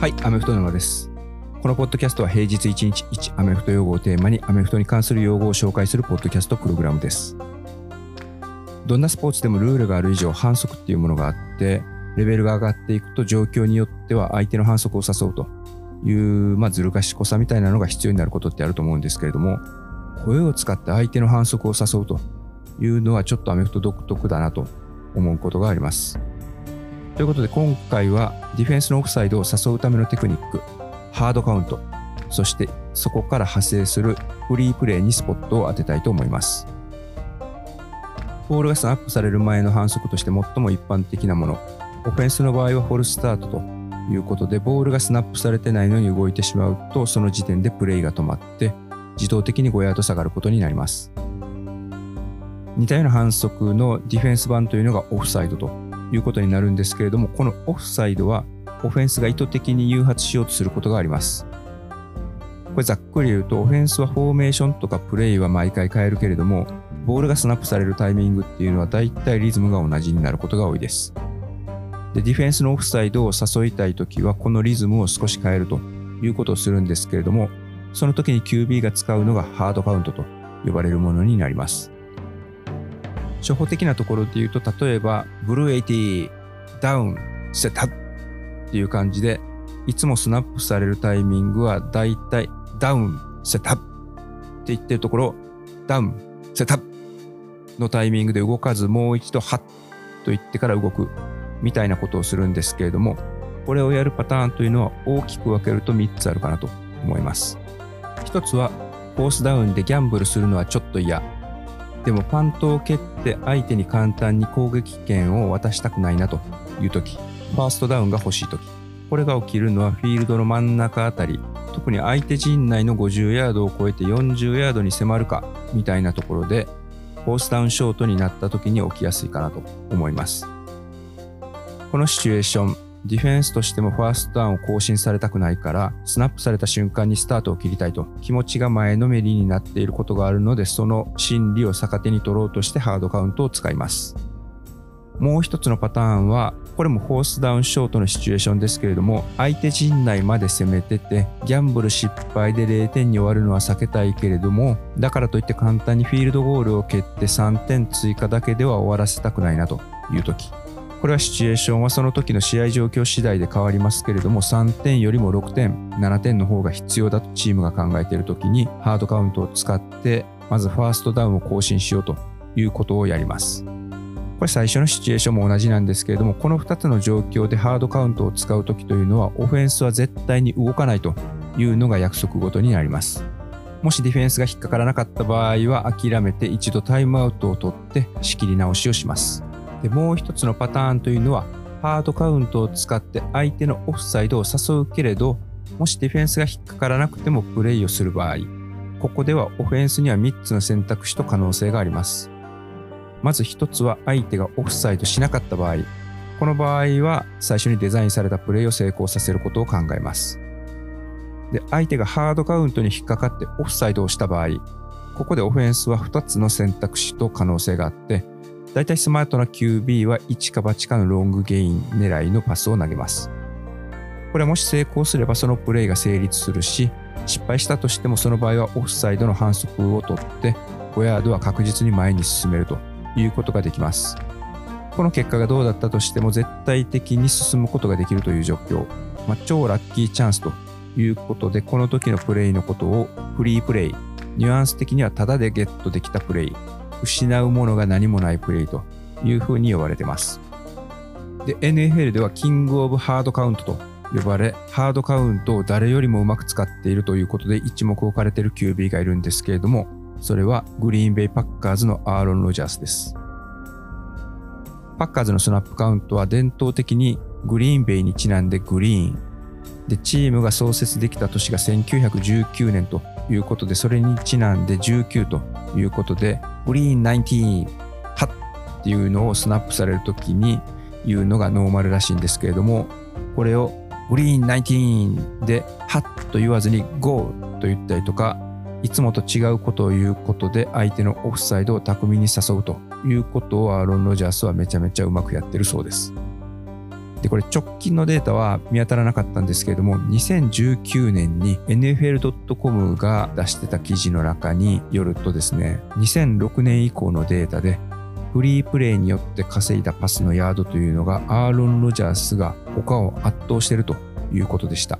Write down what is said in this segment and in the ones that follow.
はい、アメフト沼です。このポッドキャストは平日1日1アメフト用語をテーマにアメフトに関する用語を紹介するポッドキャストプログラムです。どんなスポーツでもルールがある以上反則っていうものがあって、レベルが上がっていくと状況によっては相手の反則を誘うという、まあ、ずる賢さみたいなのが必要になることってあると思うんですけれども、声を使って相手の反則を誘うというのはちょっとアメフト独特だなと思うことがあります。ということで今回はディフェンスのオフサイドを誘うためのテクニック、ハードカウント、そしてそこから派生するフリープレーにスポットを当てたいと思います。ボールがスナップされる前の反則として最も一般的なもの、オフェンスの場合はフォルスタートということで、ボールがスナップされてないのに動いてしまうと、その時点でプレイが止まって、自動的に5ヤード下がることになります。似たような反則のディフェンス版というのがオフサイドということになるんですけれども、このオフサイドはオフェンスが意図的に誘発しようとすることがあります。これざっくり言うと、オフェンスはフォーメーションとかプレイは毎回変えるけれども、ボールがスナップされるタイミングっていうのは大体リズムが同じになることが多いです。で、ディフェンスのオフサイドを誘いたいときは、このリズムを少し変えるということをするんですけれども、その時に QB が使うのがハードカウントと呼ばれるものになります。初歩的なところで言うと、例えば、ブルー80、ダウン、セットっていう感じで、いつもスナップされるタイミングはだいたいダウン、セットって言ってるところ、ダウン、セットのタイミングで動かず、もう一度ハッと言ってから動くみたいなことをするんですけれども、これをやるパターンというのは大きく分けると3つあるかなと思います。一つは、フォースダウンでギャンブルするのはちょっと嫌。でもパントを蹴って相手に簡単に攻撃権を渡したくないなと。いう時。ファーストダウンが欲しい時。これが起きるのはフィールドの真ん中あたり。特に相手陣内の50ヤードを超えて40ヤードに迫るか。みたいなところでフォースダウンショートになった時に起きやすいかなと思います。このシチュエーションディフェンスとしてもファーストダウンを更新されたくないから、スナップされた瞬間にスタートを切りたいと気持ちが前のめりになっていることがあるので、その心理を逆手に取ろうとしてハードカウントを使います。もう一つのパターンは、これもフォースダウンショートのシチュエーションですけれども、相手陣内まで攻めてて、ギャンブル失敗で0点に終わるのは避けたいけれども、だからといって簡単にフィールドゴールを蹴って3点追加だけでは終わらせたくないなという時。これはシチュエーションはその時の試合状況次第で変わりますけれども3点よりも6点7点の方が必要だとチームが考えている時にハードカウントを使ってまずファーストダウンを更新しようということをやります。これ最初のシチュエーションも同じなんですけれどもこの2つの状況でハードカウントを使う時というのはオフェンスは絶対に動かないというのが約束ごとになります。もしディフェンスが引っかからなかった場合は諦めて一度タイムアウトを取って仕切り直しをします。でもう一つのパターンというのはハードカウントを使って相手のオフサイドを誘うけれどもしディフェンスが引っかからなくてもプレイをする場合ここではオフェンスには3つの選択肢と可能性があります。まず1つは相手がオフサイドしなかった場合この場合は最初にデザインされたプレイを成功させることを考えます。で相手がハードカウントに引っかかってオフサイドをした場合ここでオフェンスは2つの選択肢と可能性があって大体スマートな QB は1か8かのロングゲイン狙いのパスを投げます。これもし成功すればそのプレイが成立するし、失敗したとしてもその場合はオフサイドの反則を取って、5ヤードは確実に前に進めるということができます。この結果がどうだったとしても絶対的に進むことができるという状況。まあ、超ラッキーチャンスということで、この時のプレイのことをフリープレイ、ニュアンス的にはタダでゲットできたプレイ、失うものが何もないプレイというふうに呼ばれてます。で、NFL ではキングオブハードカウントと呼ばれ、ハードカウントを誰よりもうまく使っているということで一目置かれている QB がいるんですけれども、それはグリーンベイパッカーズのアーロン・ロジャースです。パッカーズのスナップカウントは伝統的にグリーンベイにちなんでグリーン。で、チームが創設できた年が1919年ということで、それにちなんで19ということで、グリーン19、ハッっていうのをスナップされるときに言うのがノーマルらしいんですけれども、これをグリーン19で、ハッと言わずに GO と言ったりとか、いつもと違うことを言うことで相手のオフサイドを巧みに誘うということをアーロン・ロジャースはめちゃめちゃうまくやってるそうです。で、これ直近のデータは見当たらなかったんですけれども、2019年に NFL.com が出してた記事の中によるとですね、2006年以降のデータで、フリープレイによって稼いだパスのヤードというのが、アーロン・ロジャースが他を圧倒しているということでした。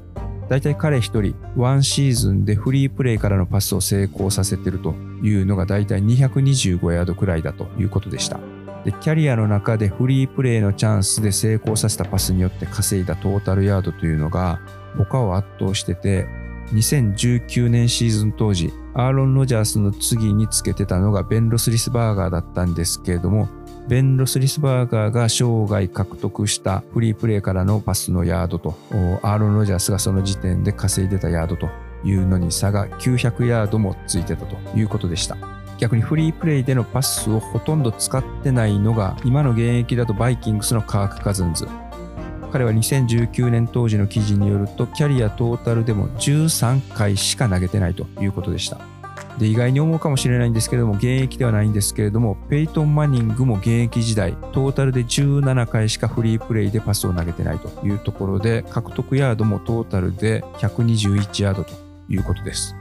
だいたい彼一人、ワンシーズンでフリープレイからのパスを成功させているというのがだいたい225ヤードくらいだということでした。で、キャリアの中でフリープレイのチャンスで成功させたパスによって稼いだトータルヤードというのが他を圧倒してて、2019年シーズン当時、アーロン・ロジャースの次につけてたのがベン・ロスリスバーガーだったんですけれども、ベン・ロスリスバーガーが生涯獲得したフリープレイからのパスのヤードと、アーロン・ロジャースがその時点で稼いでたヤードというのに差が900ヤードもついてたということでした。逆にフリープレイでのパスをほとんど使ってないのが、今の現役だとバイキングスのカーク・カズンズ。彼は2019年当時の記事によると、キャリアトータルでも13回しか投げてないということでした。で、意外に思うかもしれないんですけれども、現役ではないんですけれども、ペイトン・マニングも現役時代、トータルで17回しかフリープレイでパスを投げてないというところで、獲得ヤードもトータルで121ヤードということです。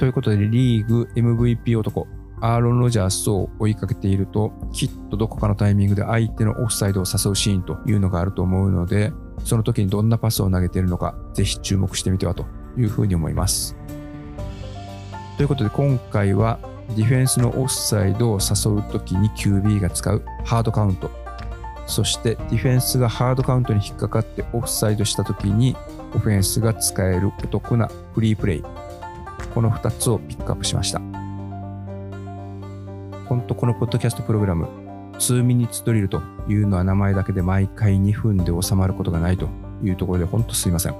ということで、リーグ MVP 男、アーロン・ロジャースを追いかけていると、きっとどこかのタイミングで相手のオフサイドを誘うシーンというのがあると思うので、その時にどんなパスを投げているのか、ぜひ注目してみてはというふうに思います。ということで、今回はディフェンスのオフサイドを誘う時に QB が使うハードカウント、そしてディフェンスがハードカウントに引っかかってオフサイドした時にオフェンスが使えるお得なフリープレイこの2つをピックアップしました。本当このポッドキャストプログラム、2ミニッツドリルというのは名前だけで毎回2分で収まることがないというところで本当すいません。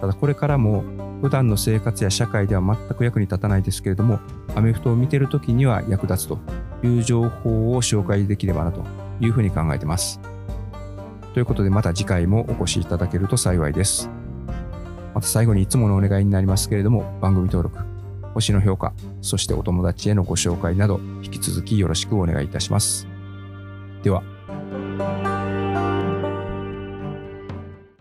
ただこれからも普段の生活や社会では全く役に立たないですけれども、アメフトを見てるときには役立つという情報を紹介できればなというふうに考えてます。ということでまた次回もお越しいただけると幸いです。また最後にいつものお願いになりますけれども、番組登録、星の評価、そしてお友達へのご紹介など、引き続きよろしくお願いいたします。では、